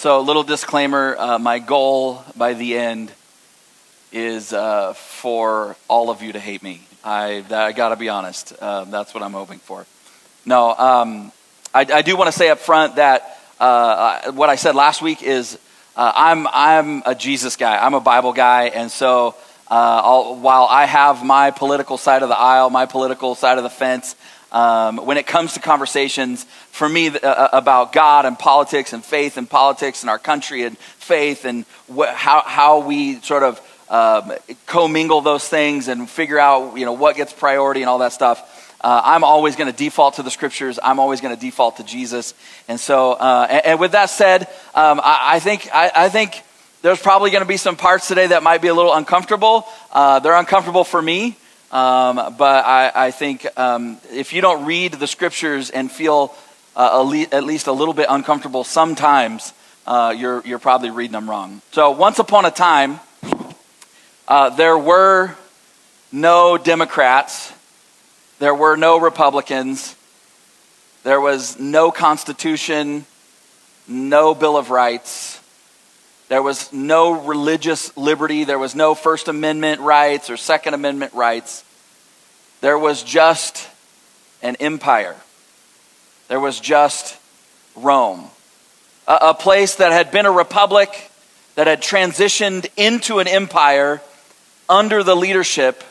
So, a little disclaimer uh, my goal by the end is uh, for all of you to hate me. I, I got to be honest. Uh, that's what I'm hoping for. No, um, I, I, do want to say up front that uh, what I said last week is uh, I'm, I'm a Jesus guy, I'm a Bible guy, and so uh, while I have my political side of the aisle, my political side of the fence, um, when it comes to conversations for me uh, uh, about God and politics and faith and politics and our country and faith and wh- how, how we sort of um, commingle those things and figure out you know what gets priority and all that stuff. Uh, I'm always going to default to the scriptures. I'm always going to default to Jesus. And so, uh, and, and, with that said, um, I, I, think I, I think there's probably going to be some parts today that might be a little uncomfortable. Uh, they're uncomfortable for me. Um, but I, I think um, if you don't read the scriptures and feel uh, at least a little bit uncomfortable sometimes, uh, you're, you're probably reading them wrong. So, once upon a time, uh, there were no Democrats, there were no Republicans, there was no Constitution, no Bill of Rights. There was no religious liberty. There was no First Amendment rights or Second Amendment rights. There was just an empire. There was just Rome. A, a place that had been a republic, that had transitioned into an empire under the leadership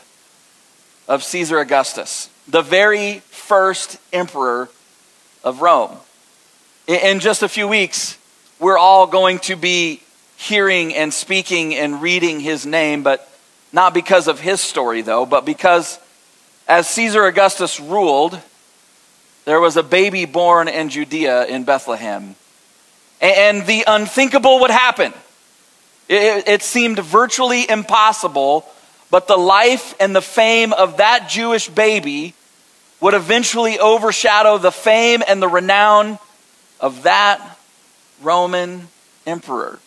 of Caesar Augustus, the very first emperor of Rome. In just a few weeks, we're all going to be hearing and speaking and reading his name, but not because of his story, though, but because as Caesar Augustus ruled, there was a baby born in Judea in Bethlehem. And the unthinkable would happen. It, it seemed virtually impossible, but the life and the fame of that Jewish baby would eventually overshadow the fame and the renown of that Roman emperor.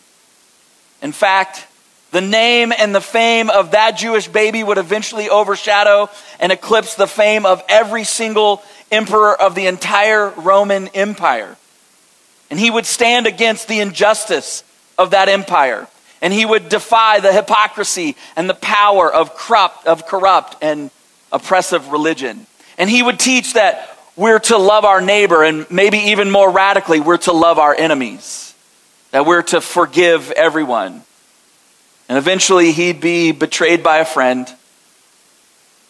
In fact, the name and the fame of that Jewish baby would eventually overshadow and eclipse the fame of every single emperor of the entire Roman Empire. And he would stand against the injustice of that empire. And he would defy the hypocrisy and the power of corrupt, of corrupt and oppressive religion. And he would teach that we're to love our neighbor, and maybe even more radically, we're to love our enemies that we're to forgive everyone. And eventually he'd be betrayed by a friend,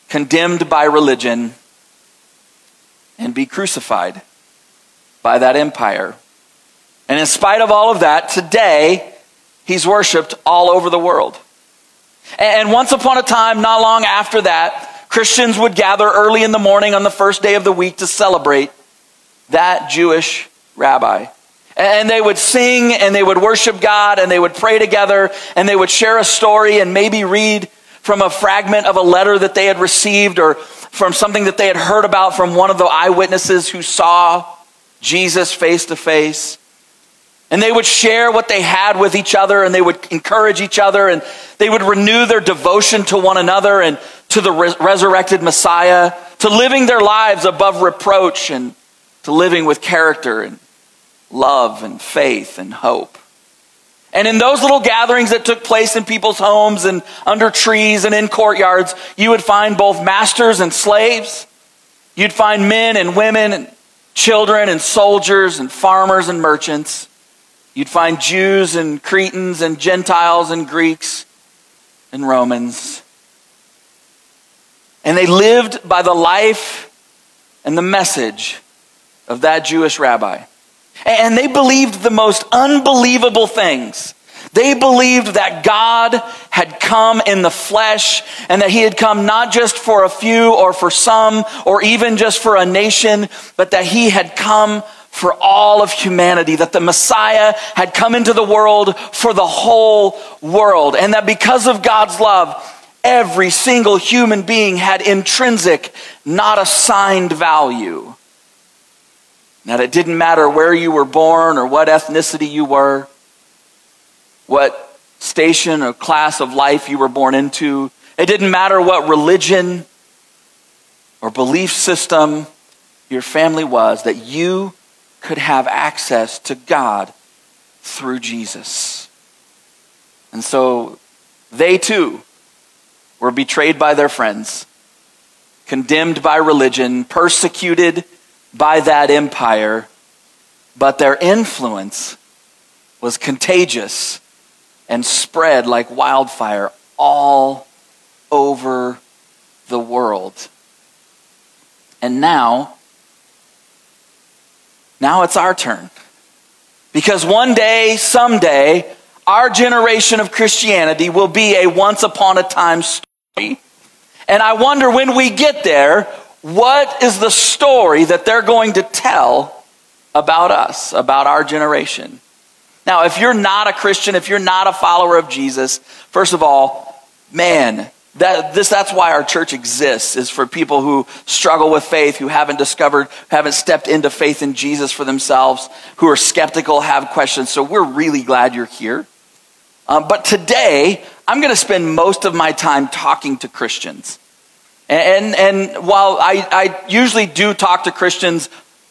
condemned by religion, and be crucified by that empire. And in spite of all of that, today he's worshiped all over the world. And once upon a time, not long after that, Christians would gather early in the morning on the first day of the week to celebrate that Jewish rabbi. And they would sing and they would worship God and they would pray together and they would share a story and maybe read from a fragment of a letter that they had received or from something that they had heard about from one of the eyewitnesses who saw Jesus face to face. And they would share what they had with each other and they would encourage each other and they would renew their devotion to one another and to the res- resurrected Messiah, to living their lives above reproach and to living with character and love and faith and hope. And in those little gatherings that took place in people's homes and under trees and in courtyards, you would find both masters and slaves. You'd find men and women and children and soldiers and farmers and merchants. You'd find Jews and Cretans and Gentiles and Greeks and Romans. And they lived by the life and the message of that Jewish rabbi. And they believed the most unbelievable things. They believed that God had come in the flesh and that he had come not just for a few or for some or even just for a nation, but that he had come for all of humanity, that the Messiah had come into the world for the whole world, and that because of God's love, every single human being had intrinsic, not assigned value. That it didn't matter where you were born or what ethnicity you were, what station or class of life you were born into. It didn't matter what religion or belief system your family was, that you could have access to God through Jesus. And so they too were betrayed by their friends, condemned by religion, persecuted by that empire, but their influence was contagious and spread like wildfire all over the world. And now, now it's our turn. Because one day, someday, our generation of Christianity will be a once upon a time story. And I wonder when we get there, what is the story that they're going to tell about us, about our generation? Now, if you're not a Christian, if you're not a follower of Jesus, first of all, man, that, this, that's why our church exists, is for people who struggle with faith, who haven't discovered, haven't stepped into faith in Jesus for themselves, who are skeptical, have questions. So we're really glad you're here. Um, but today, I'm going to spend most of my time talking to Christians. And, and while I, I usually do talk to Christians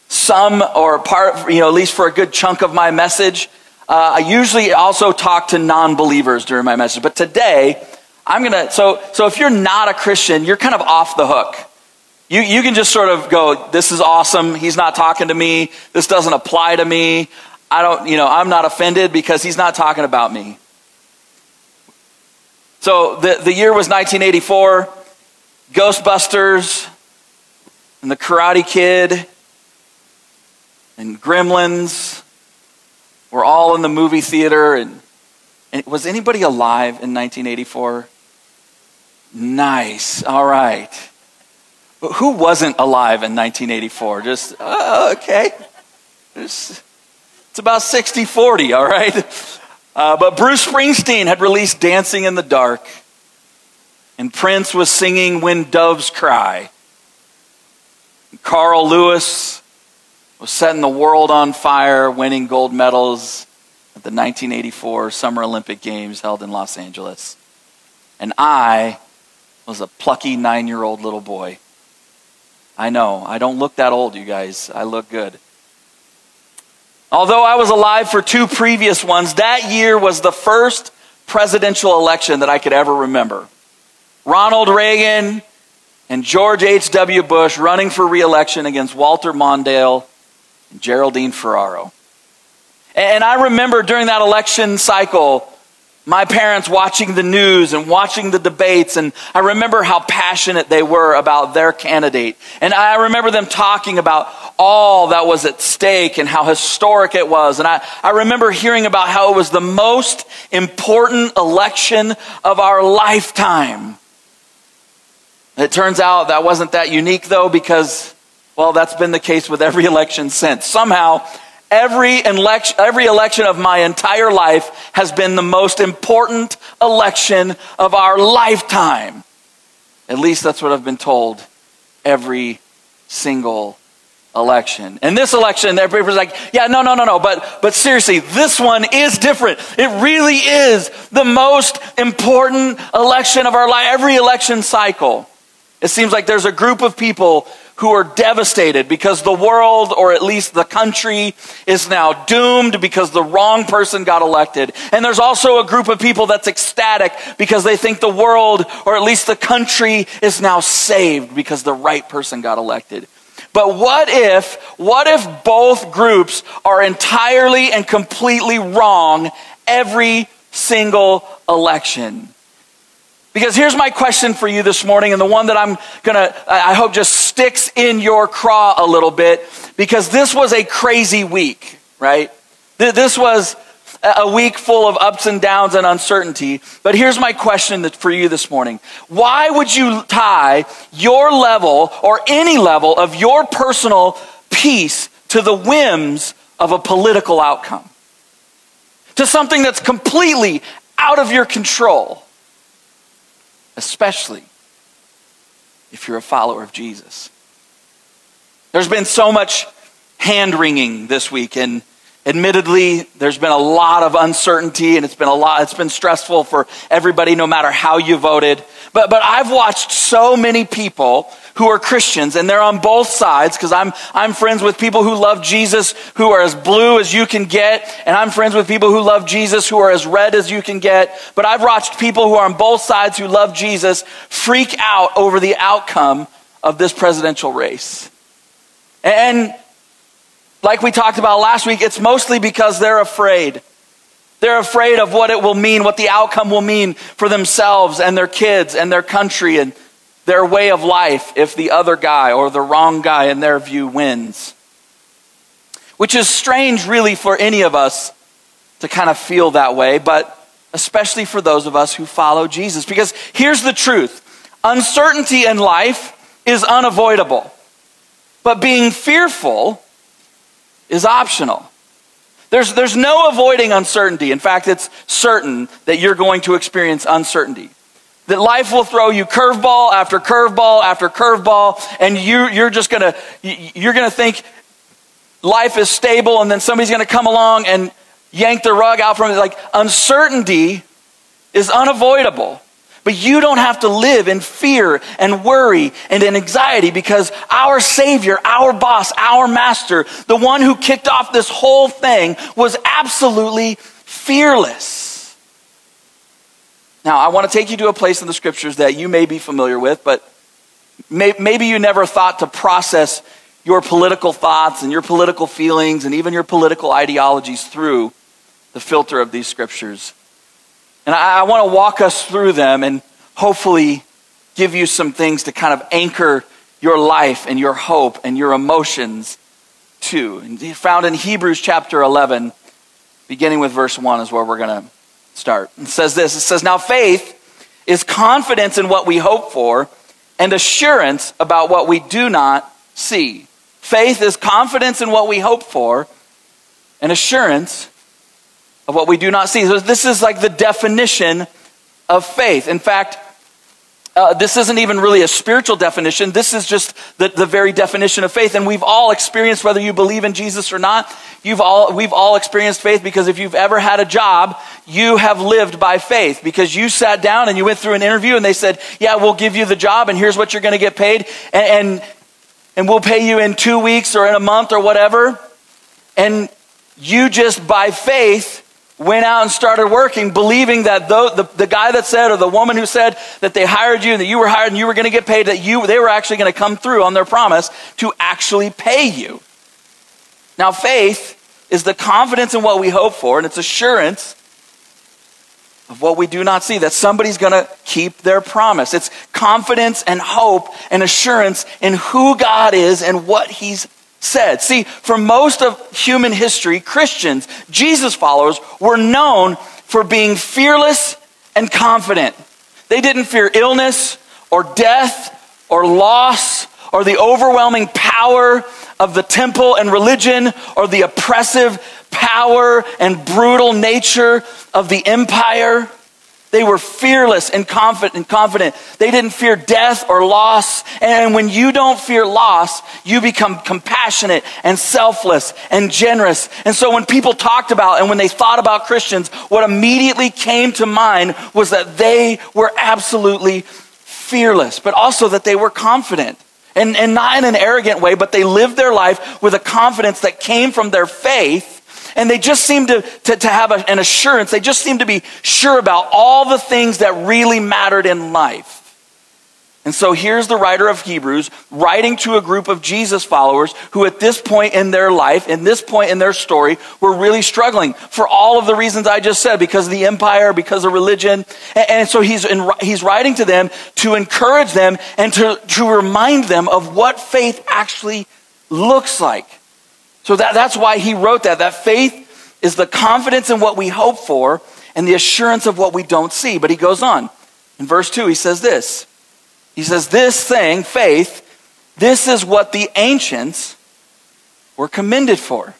some or part, you know, at least for a good chunk of my message, uh, I usually also talk to non believers during my message. But today, I'm going to, so, so if you're not a Christian, you're kind of off the hook. You, you can just sort of go, this is awesome. He's not talking to me. This doesn't apply to me. I don't, you know, I'm not offended because he's not talking about me. So the, the year was 1984. Ghostbusters and The Karate Kid and Gremlins were all in the movie theater. And, and was anybody alive in 1984? Nice. All right. But Who wasn't alive in 1984? Just, uh, okay. It's, it's about 60 40, all right? Uh, but Bruce Springsteen had released Dancing in the Dark, and Prince was singing When Doves Cry. Carl Lewis was setting the world on fire, winning gold medals at the 1984 Summer Olympic Games held in Los Angeles. And I was a plucky nine year old little boy. I know, I don't look that old, you guys. I look good. Although I was alive for two previous ones, that year was the first presidential election that I could ever remember. Ronald Reagan and George H.W. Bush running for reelection against Walter Mondale and Geraldine Ferraro. And I remember during that election cycle, my parents watching the news and watching the debates, and I remember how passionate they were about their candidate. And I remember them talking about all that was at stake and how historic it was. And I, I remember hearing about how it was the most important election of our lifetime. It turns out that wasn't that unique, though, because, well, that's been the case with every election since. Somehow, every election, every election of my entire life has been the most important election of our lifetime. At least that's what I've been told every single election. And this election, everybody's like, yeah, no, no, no, no. But, but seriously, this one is different. It really is the most important election of our life, every election cycle. It seems like there's a group of people who are devastated because the world, or at least the country, is now doomed because the wrong person got elected. And there's also a group of people that's ecstatic because they think the world, or at least the country, is now saved because the right person got elected. But what if, what if both groups are entirely and completely wrong every single election? Because here's my question for you this morning, and the one that I'm gonna, I hope just sticks in your craw a little bit, because this was a crazy week, right? This was a week full of ups and downs and uncertainty. But here's my question for you this morning. Why would you tie your level or any level of your personal peace to the whims of a political outcome? To something that's completely out of your control? Especially if you're a follower of Jesus. There's been so much hand wringing this week, and, Admittedly, there's been a lot of uncertainty and it's been a lot, it's been stressful for everybody no matter how you voted. But, but I've watched so many people who are Christians and they're on both sides because I'm, I'm friends with people who love Jesus who are as blue as you can get. And I'm friends with people who love Jesus who are as red as you can get. But I've watched people who are on both sides who love Jesus freak out over the outcome of this presidential race. And like we talked about last week, it's mostly because they're afraid. They're afraid of what it will mean, what the outcome will mean for themselves and their kids and their country and their way of life if the other guy or the wrong guy in their view wins. Which is strange, really, for any of us to kind of feel that way, but especially for those of us who follow Jesus. Because here's the truth uncertainty in life is unavoidable, but being fearful is optional. There's, there's no avoiding uncertainty. In fact, it's certain that you're going to experience uncertainty. That life will throw you curveball after curveball after curveball, and you, you're just gonna, you're gonna think life is stable, and then somebody's gonna come along and yank the rug out from it. Like, uncertainty is unavoidable. But you don't have to live in fear and worry and in anxiety because our Savior, our boss, our master, the one who kicked off this whole thing, was absolutely fearless. Now, I want to take you to a place in the scriptures that you may be familiar with, but may, maybe you never thought to process your political thoughts and your political feelings and even your political ideologies through the filter of these scriptures. And I, I want to walk us through them and hopefully give you some things to kind of anchor your life and your hope and your emotions to. And found in Hebrews chapter 11, beginning with verse 1 is where we're going to start. It says this It says, Now faith is confidence in what we hope for and assurance about what we do not see. Faith is confidence in what we hope for and assurance of what we do not see. So this is like the definition of faith. In fact, uh, this isn't even really a spiritual definition. This is just the, the very definition of faith. And we've all experienced, whether you believe in Jesus or not, you've all, we've all experienced faith because if you've ever had a job, you have lived by faith because you sat down and you went through an interview and they said, yeah, we'll give you the job and here's what you're going to get paid. And, and, and we'll pay you in two weeks or in a month or whatever. And you just by faith went out and started working, believing that the, the, the, guy that said, or the woman who said that they hired you and that you were hired and you were going to get paid, that you, they were actually going to come through on their promise to actually pay you. Now, faith is the confidence in what we hope for, and it's assurance of what we do not see, that somebody's going to keep their promise. It's confidence and hope and assurance in who God is and what He's said. See, for most of human history, Christians, Jesus followers, were known for being fearless and confident. They didn't fear illness or death or loss or the overwhelming power of the temple and religion or the oppressive power and brutal nature of the empire. They were fearless and confident. They didn't fear death or loss. And when you don't fear loss, you become compassionate and selfless and generous. And so when people talked about and when they thought about Christians, what immediately came to mind was that they were absolutely fearless, but also that they were confident. And, and not in an arrogant way, but they lived their life with a confidence that came from their faith and they just seem to, to, to have a, an assurance. They just seem to be sure about all the things that really mattered in life. And so here's the writer of Hebrews writing to a group of Jesus followers who, at this point in their life, in this point in their story, were really struggling for all of the reasons I just said because of the empire, because of religion. And, so he's, in, he's writing to them to encourage them and to, to remind them of what faith actually looks like. So that, that's why he wrote that. That faith is the confidence in what we hope for and the assurance of what we don't see. But he goes on. In verse 2, he says this. He says, This thing, faith, this is what the ancients were commended for.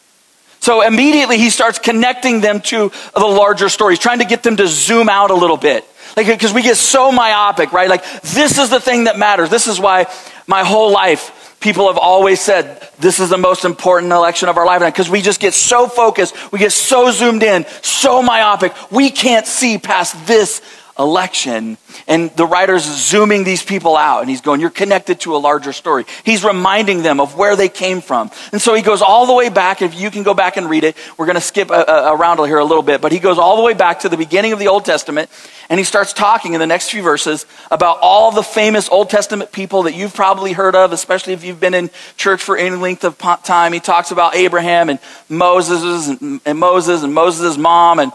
So immediately he starts connecting them to the larger story. He's trying to get them to zoom out a little bit. Like, because we get so myopic, right? Like, this is the thing that matters. This is why my whole life People have always said this is the most important election of our lifetime because we just get so focused, we get so zoomed in, so myopic, we can't see past this election. And the writer's zooming these people out and he's going, You're connected to a larger story. He's reminding them of where they came from. And so he goes all the way back. If you can go back and read it, we're going to skip around here a little bit, but he goes all the way back to the beginning of the Old Testament and he starts talking in the next few verses about all the famous Old Testament people that you've probably heard of, especially if you've been in church for any length of time. He talks about Abraham and Moses and, and Moses and Moses' mom and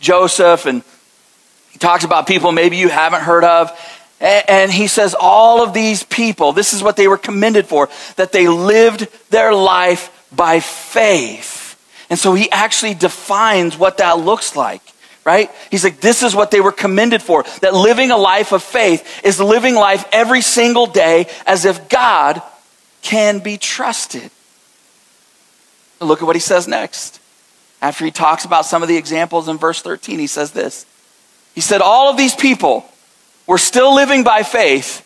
Joseph and he talks about people maybe you haven't heard of. And he says, all of these people, this is what they were commended for, that they lived their life by faith. And so he actually defines what that looks like, right? He's like, this is what they were commended for. That living a life of faith is living life every single day as if God can be trusted. Look at what he says next. After he talks about some of the examples in verse 13, he says this he said, All of these people were still living by faith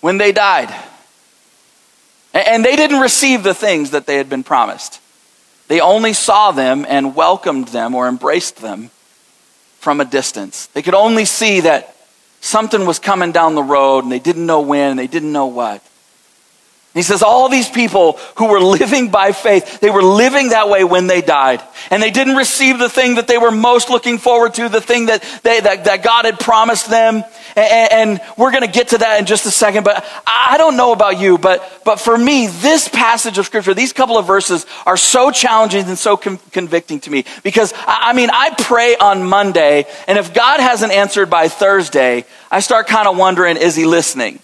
when they died. And they didn't receive the things that they had been promised. They only saw them and welcomed them or embraced them from a distance. They could only see that something was coming down the road and they didn't know when and they didn't know what. He says, all these people who were living by faith, they were living that way when they died. And they didn't receive the thing that they were most looking forward to, the thing that, they, that, that God had promised them. And, and we're going to get to that in just a second. But I don't know about you, but, but for me, this passage of scripture, these couple of verses are so challenging and so com- convicting to me. Because, I mean, I pray on Monday, and if God hasn't answered by Thursday, I start kind of wondering, is he listening?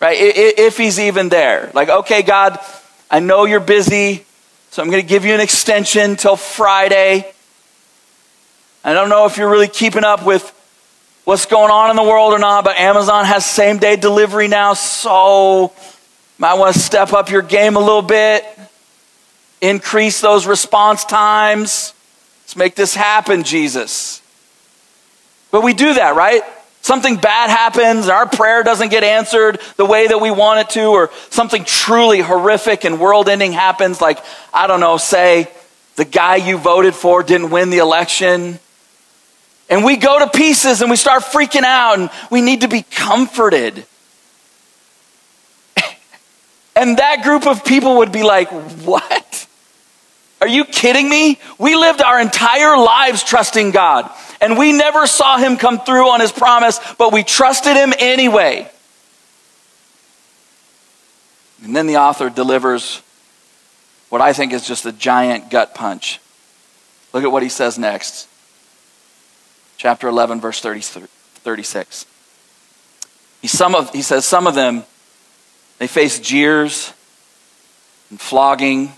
Right? If he's even there. Like, okay, God, I know you're busy, so I'm going to give you an extension till Friday. I don't know if you're really keeping up with what's going on in the world or not, but Amazon has same day delivery now, so might want to step up your game a little bit, increase those response times. Let's make this happen, Jesus. But we do that, right? Something bad happens, our prayer doesn't get answered the way that we want it to, or something truly horrific and world ending happens, like, I don't know, say the guy you voted for didn't win the election. And we go to pieces and we start freaking out, and we need to be comforted. and that group of people would be like, What? Are you kidding me? We lived our entire lives trusting God. And we never saw him come through on his promise, but we trusted him anyway. And then the author delivers what I think is just a giant gut punch. Look at what he says next. Chapter 11, verse 30, 36. He, some of, he says, Some of them, they face jeers and flogging.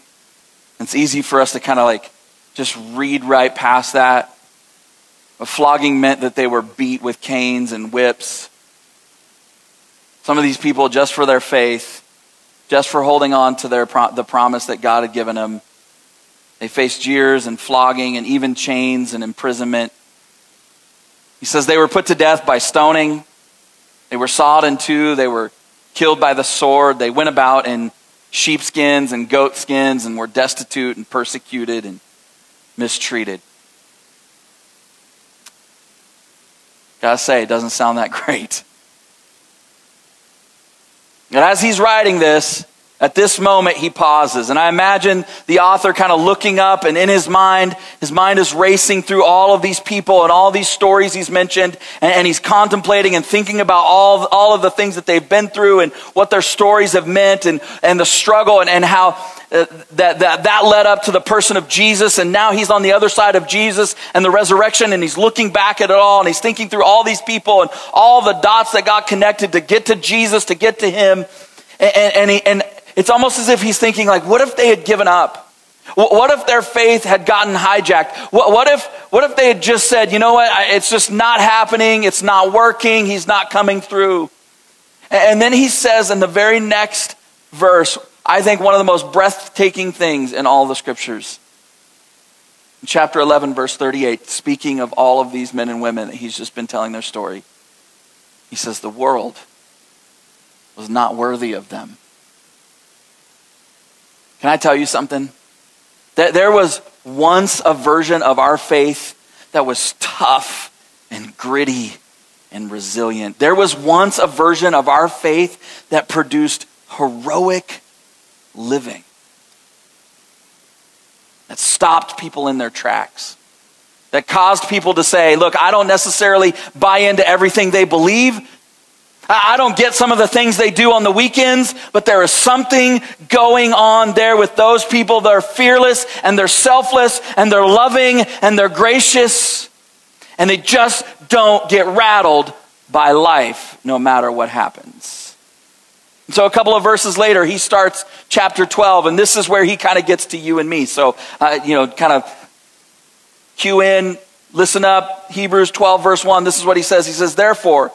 It's easy for us to kind of like just read right past that. A flogging meant that they were beat with canes and whips. Some of these people, just for their faith, just for holding on to their pro- the promise that God had given them, they faced jeers and flogging and even chains and imprisonment. He says they were put to death by stoning. They were sawed in two. They were killed by the sword. They went about in sheepskins and goat skins and were destitute and persecuted and mistreated. Gotta say, it doesn't sound that great. And as he's writing this, at this moment, he pauses. And I imagine the author kind of looking up, and in his mind, his mind is racing through all of these people and all these stories he's mentioned. And, and, he's contemplating and thinking about all, all of the things that they've been through and what their stories have meant and, and the struggle and, and how uh, that, that, that led up to the person of Jesus. And now he's on the other side of Jesus and the resurrection, and he's looking back at it all, and he's thinking through all these people and all the dots that got connected to get to Jesus, to get to him. And, and, he, and it's almost as if he's thinking, like, what if they had given up? What if their faith had gotten hijacked? What if, what if they had just said, you know what, it's just not happening, it's not working, he's not coming through? And then he says in the very next verse, I think one of the most breathtaking things in all the scriptures. In chapter 11, verse 38, speaking of all of these men and women that he's just been telling their story, he says, The world was not worthy of them. Can I tell you something? That there was once a version of our faith that was tough and gritty and resilient. There was once a version of our faith that produced heroic living, that stopped people in their tracks, that caused people to say, Look, I don't necessarily buy into everything they believe. I don't get some of the things they do on the weekends, but there is something going on there with those people that are fearless and they're selfless and they're loving and they're gracious and they just don't get rattled by life no matter what happens. So, a couple of verses later, he starts chapter 12, and this is where he kind of gets to you and me. So, uh, you know, kind of cue in, listen up. Hebrews 12, verse 1, this is what he says. He says, Therefore,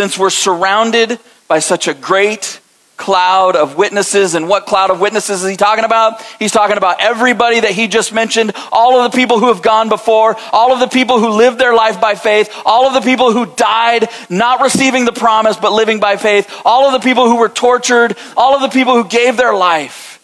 since we're surrounded by such a great cloud of witnesses. And what cloud of witnesses is he talking about? He's talking about everybody that he just mentioned, all of the people who have gone before, all of the people who lived their life by faith, all of the people who died not receiving the promise but living by faith, all of the people who were tortured, all of the people who gave their life.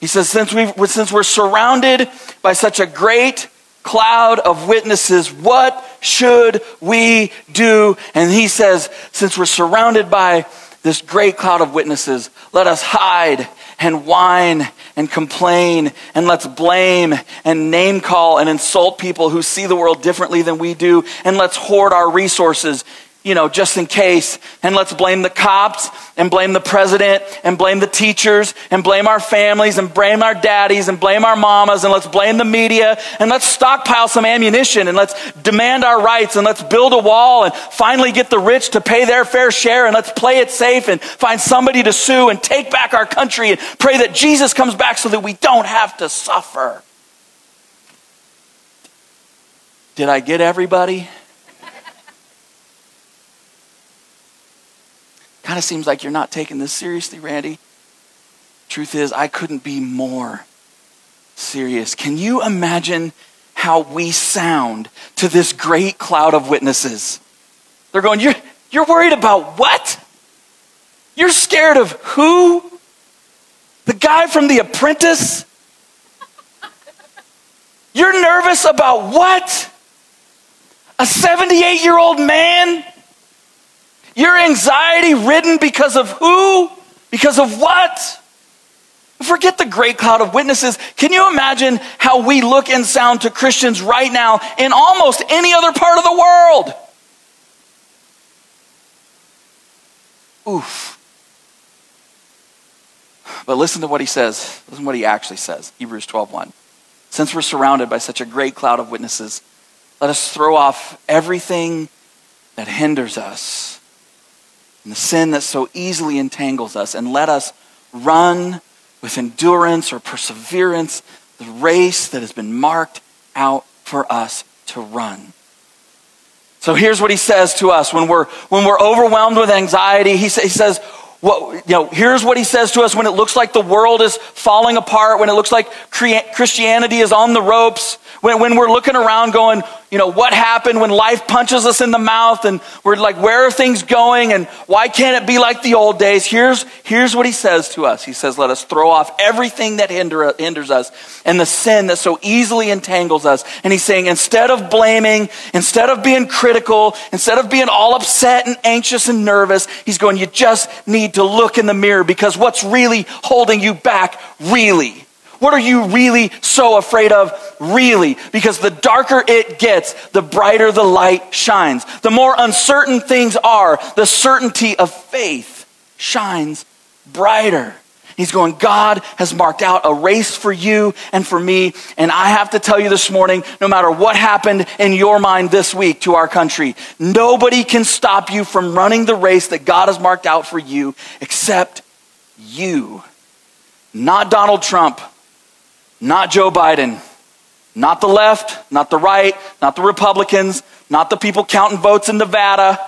He says, since, we since we're surrounded by such a great cloud of witnesses, what should we do? And he says, since we're surrounded by this great cloud of witnesses, let us hide and whine and complain and let's blame and name call and insult people who see the world differently than we do and let's hoard our resources you know, just in case. And let's blame the cops and blame the president and blame the teachers and blame our families and blame our daddies and blame our mamas and let's blame the media and let's stockpile some ammunition and let's demand our rights and let's build a wall and finally get the rich to pay their fair share and let's play it safe and find somebody to sue and take back our country and pray that Jesus comes back so that we don't have to suffer. Did I get everybody? Kind of seems like you're not taking this seriously, Randy. Truth is, I couldn't be more serious. Can you imagine how we sound to this great cloud of witnesses? They're going, You're, you're worried about what? You're scared of who? The guy from The Apprentice? You're nervous about what? A 78 year old man? You're anxiety ridden because of who? Because of what? Forget the great cloud of witnesses. Can you imagine how we look and sound to Christians right now in almost any other part of the world? Oof. But listen to what he says. Listen to what he actually says. Hebrews 12:1. Since we're surrounded by such a great cloud of witnesses, let us throw off everything that hinders us and the sin that so easily entangles us, and let us run with endurance or perseverance the race that has been marked out for us to run. So here's what he says to us when we're, when we're overwhelmed with anxiety. He, sa- he says, what, you know, here's what he says to us when it looks like the world is falling apart, when it looks like Christianity is on the ropes, when, when we're looking around going, you know, what happened when life punches us in the mouth and we're like, where are things going and why can't it be like the old days? Here's, here's what he says to us. He says, let us throw off everything that hinder, hinders us and the sin that so easily entangles us. And he's saying, instead of blaming, instead of being critical, instead of being all upset and anxious and nervous, he's going, you just need to look in the mirror because what's really holding you back, really, what are you really so afraid of? Really? Because the darker it gets, the brighter the light shines. The more uncertain things are, the certainty of faith shines brighter. He's going, God has marked out a race for you and for me. And I have to tell you this morning no matter what happened in your mind this week to our country, nobody can stop you from running the race that God has marked out for you except you. Not Donald Trump, not Joe Biden, not the left, not the right, not the Republicans, not the people counting votes in Nevada.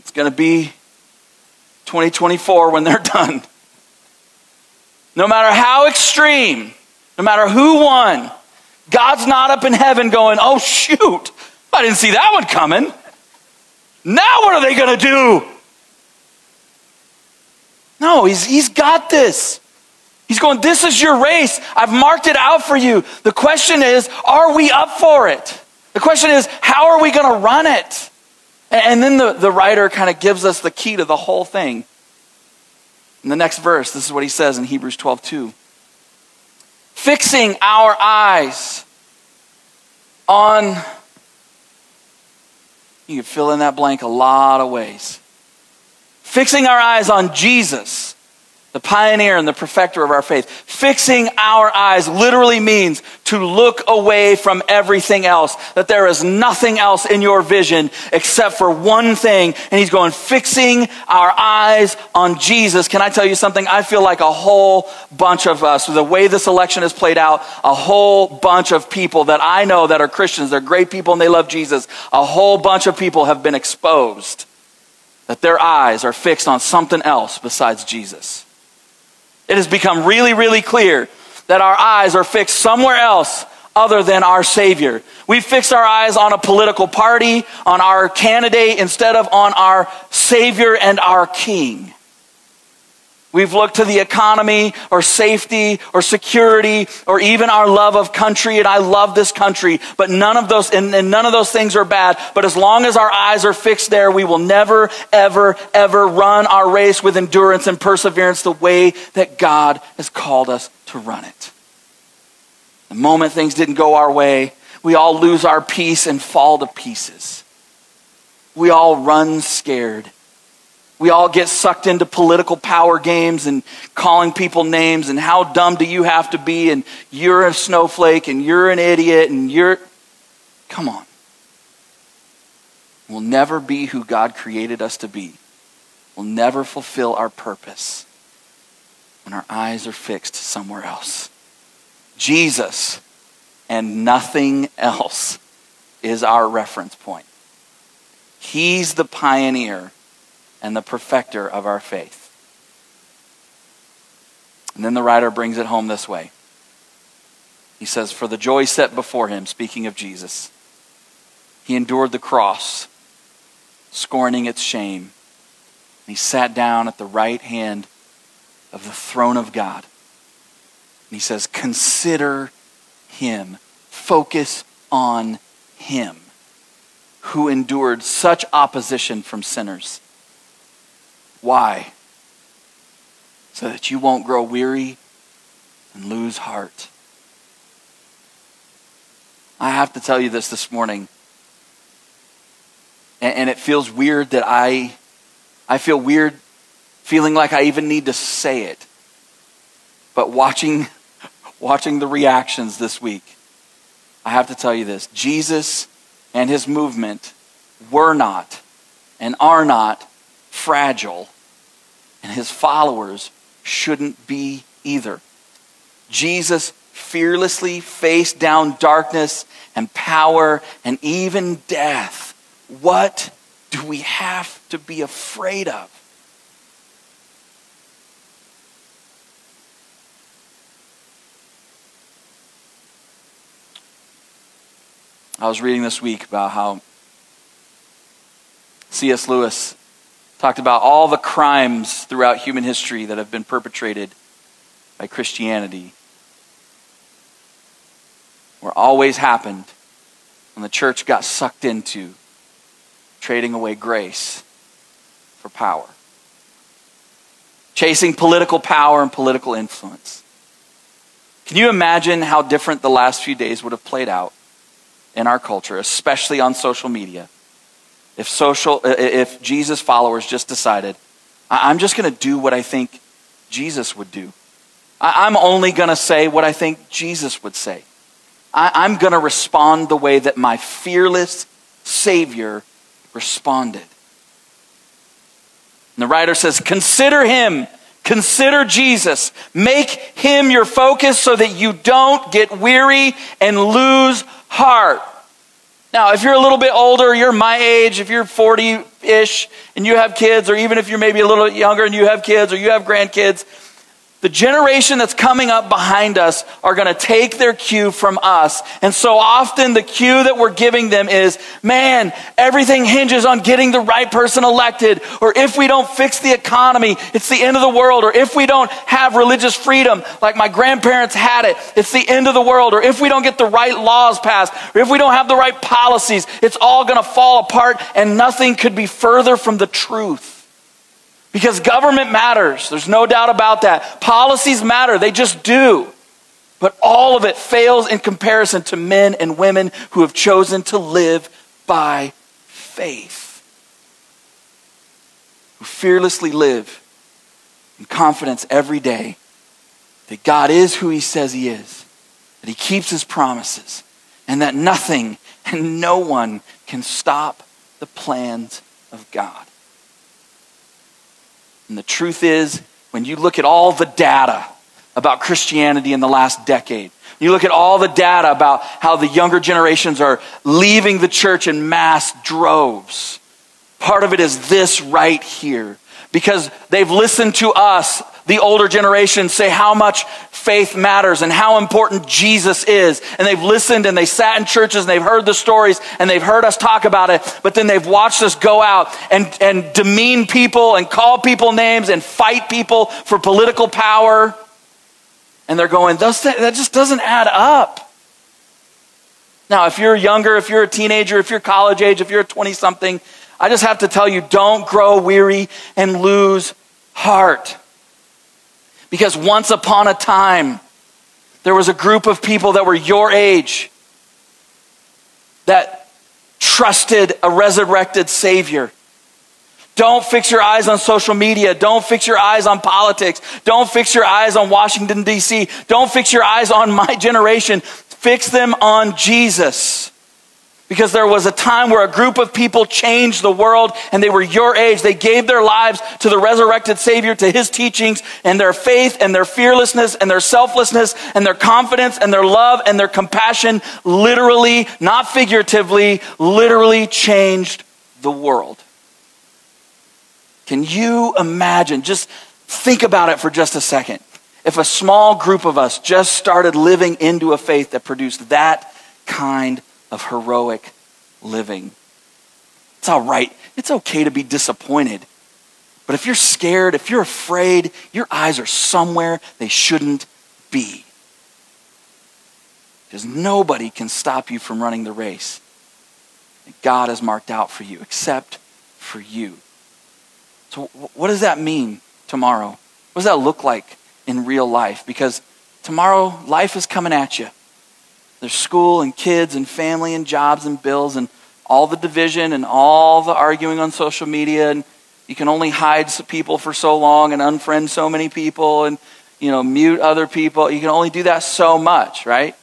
It's going to be 2024 when they're done. No matter how extreme, no matter who won, God's not up in heaven going, oh, shoot, I didn't see that one coming. Now what are they going to do? No, he's, he's got this. He's going, This is your race. I've marked it out for you. The question is, are we up for it? The question is, how are we going to run it? And then the, the writer kind of gives us the key to the whole thing. In the next verse, this is what he says in Hebrews 12 2. Fixing our eyes on, you can fill in that blank a lot of ways. Fixing our eyes on Jesus the pioneer and the perfecter of our faith. Fixing our eyes literally means to look away from everything else, that there is nothing else in your vision except for one thing. And he's going, fixing our eyes on Jesus. Can I tell you something? I feel like a whole bunch of us, the way this election has played out, a whole bunch of people that I know that are Christians, they're great people and they love Jesus, a whole bunch of people have been exposed that their eyes are fixed on something else besides Jesus. It has become really, really clear that our eyes are fixed somewhere else other than our Savior. We fix our eyes on a political party, on our candidate, instead of on our Savior and our King. We've looked to the economy or safety or security or even our love of country. And I love this country, but none of those, and, and, none of those things are bad. But as long as our eyes are fixed there, we will never, ever, ever run our race with endurance and perseverance the way that God has called us to run it. The moment things didn't go our way, we all lose our peace and fall to pieces. We all run scared. We all get sucked into political power games and calling people names and how dumb do you have to be and you're a snowflake and you're an idiot and you're. Come on. We'll never be who God created us to be. We'll never fulfill our purpose when our eyes are fixed somewhere else. Jesus and nothing else is our reference point. He's the pioneer and the perfecter of our faith. And then the writer brings it home this way. He says, For the joy set before him, speaking of Jesus, he endured the cross, scorning its shame. And he sat down at the right hand of the throne of God. And he says, Consider him, focus on him who endured such opposition from sinners why? So that you won't grow weary and lose heart. I have to tell you this this morning. And, it feels weird that I I feel weird feeling like I even need to say it. But watching watching the reactions this week, I have to tell you this. Jesus and his movement were not and are not fragile and his followers shouldn't be either. Jesus fearlessly faced down darkness and power and even death. What do we have to be afraid of? I was reading this week about how C.S. Lewis talked about all the crimes throughout human history that have been perpetrated by Christianity were always happened when the church got sucked into trading away grace for power, chasing political power and political influence. Can you imagine how different the last few days would have played out in our culture, especially on social media? If social if jesus followers just decided i'm just going to do what i think jesus would do i'm only going to say what i think jesus would say i'm going to respond the way that my fearless savior responded and the writer says consider him Consider Jesus. Make him your focus so that you don't get weary and lose heart. Now, if you're a little bit older, you're my age, if you're 40 ish and you have kids, or even if you're maybe a little younger and you have kids or you have grandkids, The generation that's coming up behind us are going to take their cue from us. And so often the cue that we're giving them is, man, everything hinges on getting the right person elected. Or if we don't fix the economy, it's the end of the world. Or if we don't have religious freedom like my grandparents had it, it's the end of the world. Or if we don't get the right laws passed, or if we don't have the right policies, it's all going to fall apart and nothing could be further from the truth. Because government matters. There's no doubt about that. Policies matter. They just do. But all of it fails in comparison to men and women who have chosen to live by faith, who fearlessly live in confidence every day that God is who He says He is, that He keeps His promises, and that nothing and no one can stop the plans of God. And the truth is, when you look at all the data about Christianity in the last decade, you look at all the data about how the younger generations are leaving the church in mass droves. Part of it is this right here. Because they've listened to us, the older generation, say how much faith matters and how important Jesus is. And they've listened and they sat in churches and they've heard the stories and they've heard us talk about it, but then they've watched us go out and, and demean people and call people names and fight people for political power. And they're going, that just doesn't add up. Now, if you're younger, if you're a teenager, if you're college age, if you're a 20 something, I just have to tell you don't grow weary and lose heart. Because once upon a time, there was a group of people that were your age that trusted a resurrected Savior. Don't fix your eyes on social media. Don't fix your eyes on politics. Don't fix your eyes on Washington, D.C. Don't fix your eyes on my generation. Fix them on Jesus. Because there was a time where a group of people changed the world and they were your age. They gave their lives to the resurrected Savior, to His teachings, and their faith and their fearlessness and their selflessness and their confidence and their love and their compassion literally, not figuratively, literally changed the world. Can you imagine? Just think about it for just a second. If a small group of us just started living into a faith that produced that kind of heroic living. It's all right. It's okay to be disappointed. But if you're scared, if you're afraid, your eyes are somewhere they shouldn't be. Because nobody can stop you from running the race that God has marked out for you, except for you. So, what does that mean tomorrow? What does that look like in real life? Because tomorrow, life is coming at you. There's school and kids and family and jobs and bills and all the division and all the arguing on social media and you can only hide people for so long and unfriend so many people and you know mute other people you can only do that so much right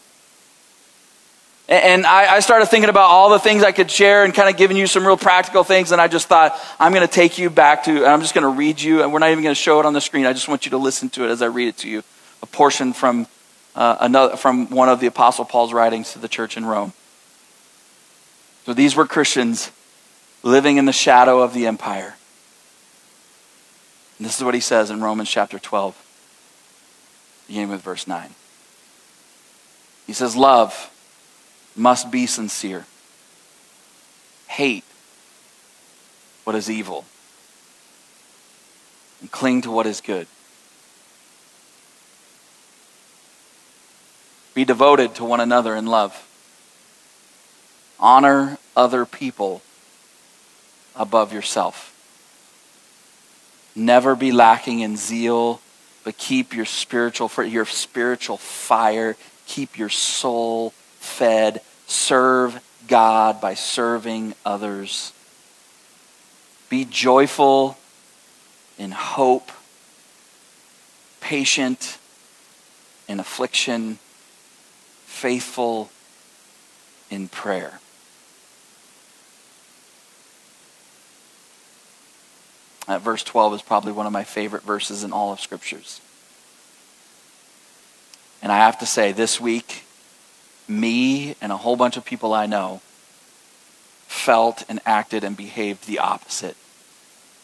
and I, started thinking about all the things I could share and kind of giving you some real practical things. And I just thought, I'm going to take you back to, and I'm just going to read you, and we're not even going to show it on the screen. I just want you to listen to it as I read it to you. A portion from uh, another, from one of the Apostle Paul's writings to the church in Rome. So these were Christians living in the shadow of the empire. And this is what he says in Romans chapter 12, beginning with verse 9. He says, Love must be sincere. Hate what is evil and cling to what is good. Be devoted to one another in love. Honor other people above yourself. Never be lacking in zeal, but keep your spiritual your spiritual fire, keep your soul fed. Serve God by serving others. Be joyful in hope, patient in affliction faithful in prayer. Verse 12 is probably one of my favorite verses in all of Scriptures. And I have to say, this week, me and a whole bunch of people I know felt and acted and behaved the opposite.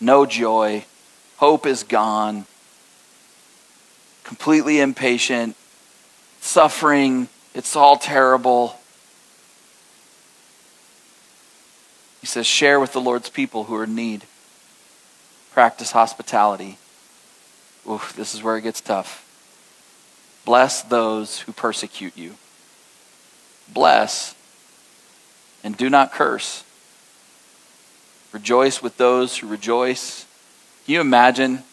No joy, hope is gone, completely impatient, suffering. It's all terrible. He says, share with the Lord's people who are in need. Practice hospitality. Oof, this is where it gets tough. Bless those who persecute you. Bless and do not curse. Rejoice with those who rejoice. Can you imagine,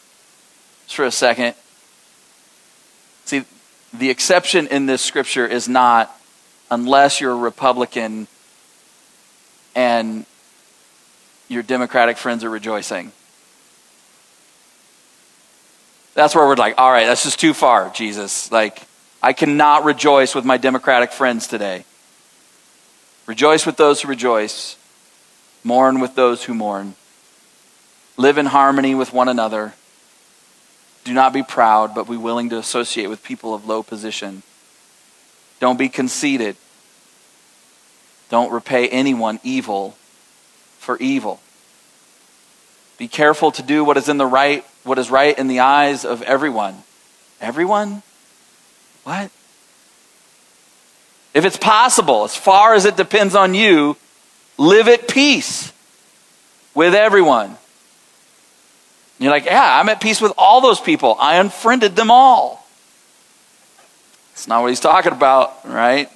just for a second? The exception in this scripture is not unless you're a Republican and your Democratic friends are rejoicing. That's where we're like, all right, that's just too far, Jesus. Like, I cannot rejoice with my Democratic friends today. Rejoice with those who rejoice, mourn with those who mourn. Live in harmony with one another. Do not be proud, but be willing to associate with people of low position. Don't be conceited. Don't repay anyone evil for evil. Be careful to do what is in the right, what is right in the eyes of everyone. Everyone? What? If it's possible, as far as it depends on you, live at peace with everyone. You're like, yeah, I'm at peace with all those people. I unfriended them all. It's not what he's talking about, right?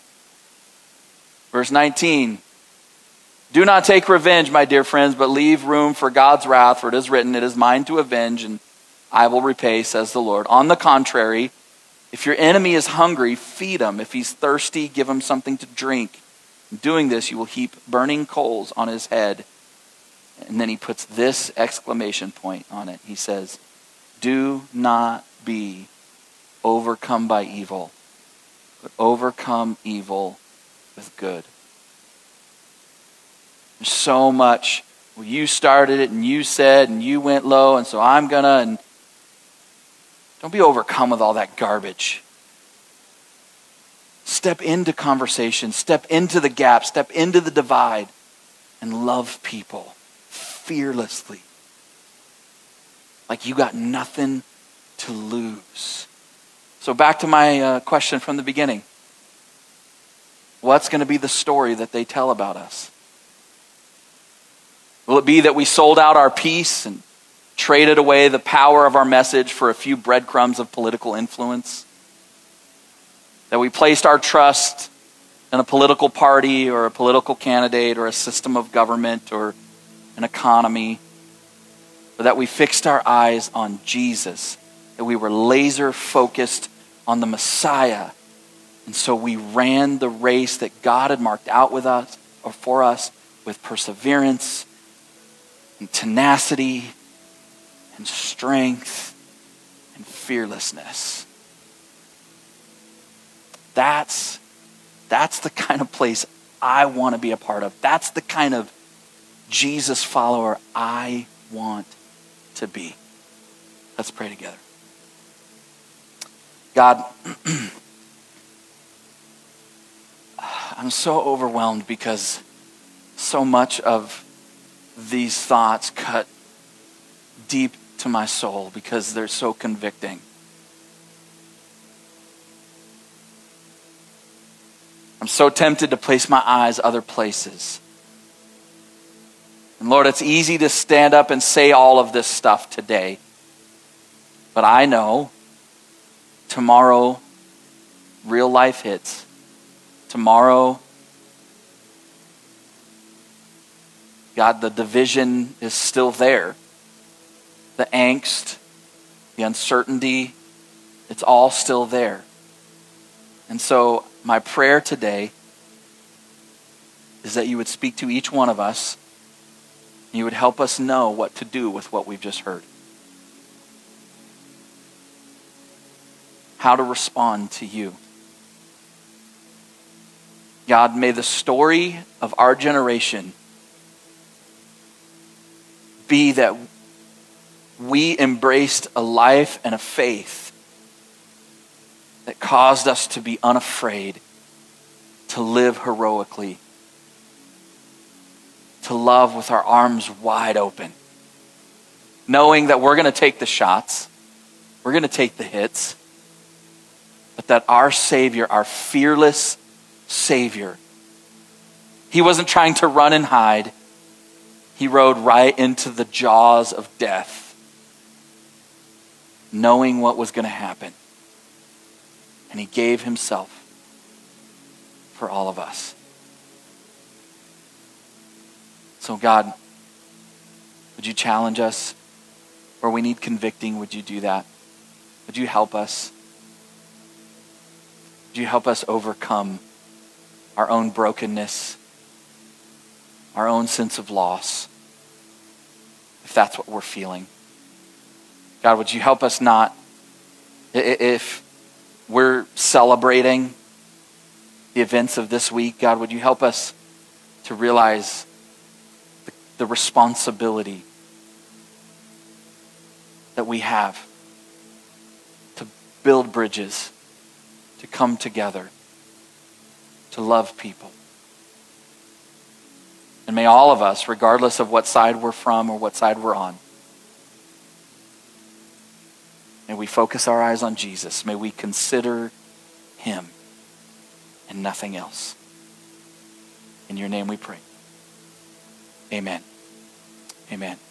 Verse 19 do not take revenge, my dear friends, but leave room for God's wrath, for it is written, It is mine to avenge, and I will repay, says the Lord. On the contrary, if your enemy is hungry, feed him. If he's thirsty, give him something to drink. In doing this, you will heap burning coals on his head. And then he puts this exclamation point on it. He says, Do not be overcome by evil, but overcome evil with good. There's so much. Well, you started it and you said and you went low, and so I'm going to. And don't be overcome with all that garbage. Step into conversation, step into the gap, step into the divide, and love people fearlessly. Like you got nothing to lose. So, back to my uh, question from the beginning What's going to be the story that they tell about us? Will it be that we sold out our peace and traded away the power of our message for a few breadcrumbs of political influence? That we placed our trust in a political party or a political candidate or a system of government or economy? Or that we fixed our eyes on Jesus? That we were laser focused on the Messiah? And so we ran the race that God had marked out with us or for us with perseverance and tenacity and strength and fearlessness. That's, that's the kind of place I want to be a part of. That's the kind of Jesus follower I want to be. Let's pray together. God, I'm so overwhelmed because so much of these thoughts cut deep to my soul because they're so convicting. I'm so tempted to place my eyes other places. And Lord, it's easy to stand up and say all of this stuff today. But I know tomorrow real life hits. Tomorrow God, the division is still there. The angst, the uncertainty, it's all still there. And so, my prayer today is that you would speak to each one of us. You would help us know what to do with what we've just heard. How to respond to you. God, may the story of our generation be that we embraced a life and a faith that caused us to be unafraid, to live heroically, to love with our arms wide open, knowing that we're going to take the shots, we're going to take the hits, but that our Savior, our fearless Savior, he wasn't trying to run and hide. He rode right into the jaws of death, knowing what was going to happen. And he gave himself for all of us. So, God, would you challenge us? Where we need convicting, would you do that? Would you help us? Would you help us overcome our own brokenness, our own sense of loss, if that's what we're feeling? God, would you help us not, if we're celebrating the events of this week, God, would you help us to realize the responsibility that we have to build bridges, to come together, to love people. And may all of us, regardless of what side we're from or what side we're on, may we focus our eyes on Jesus. May we consider him and nothing else. In your name we pray. Amen. Amen.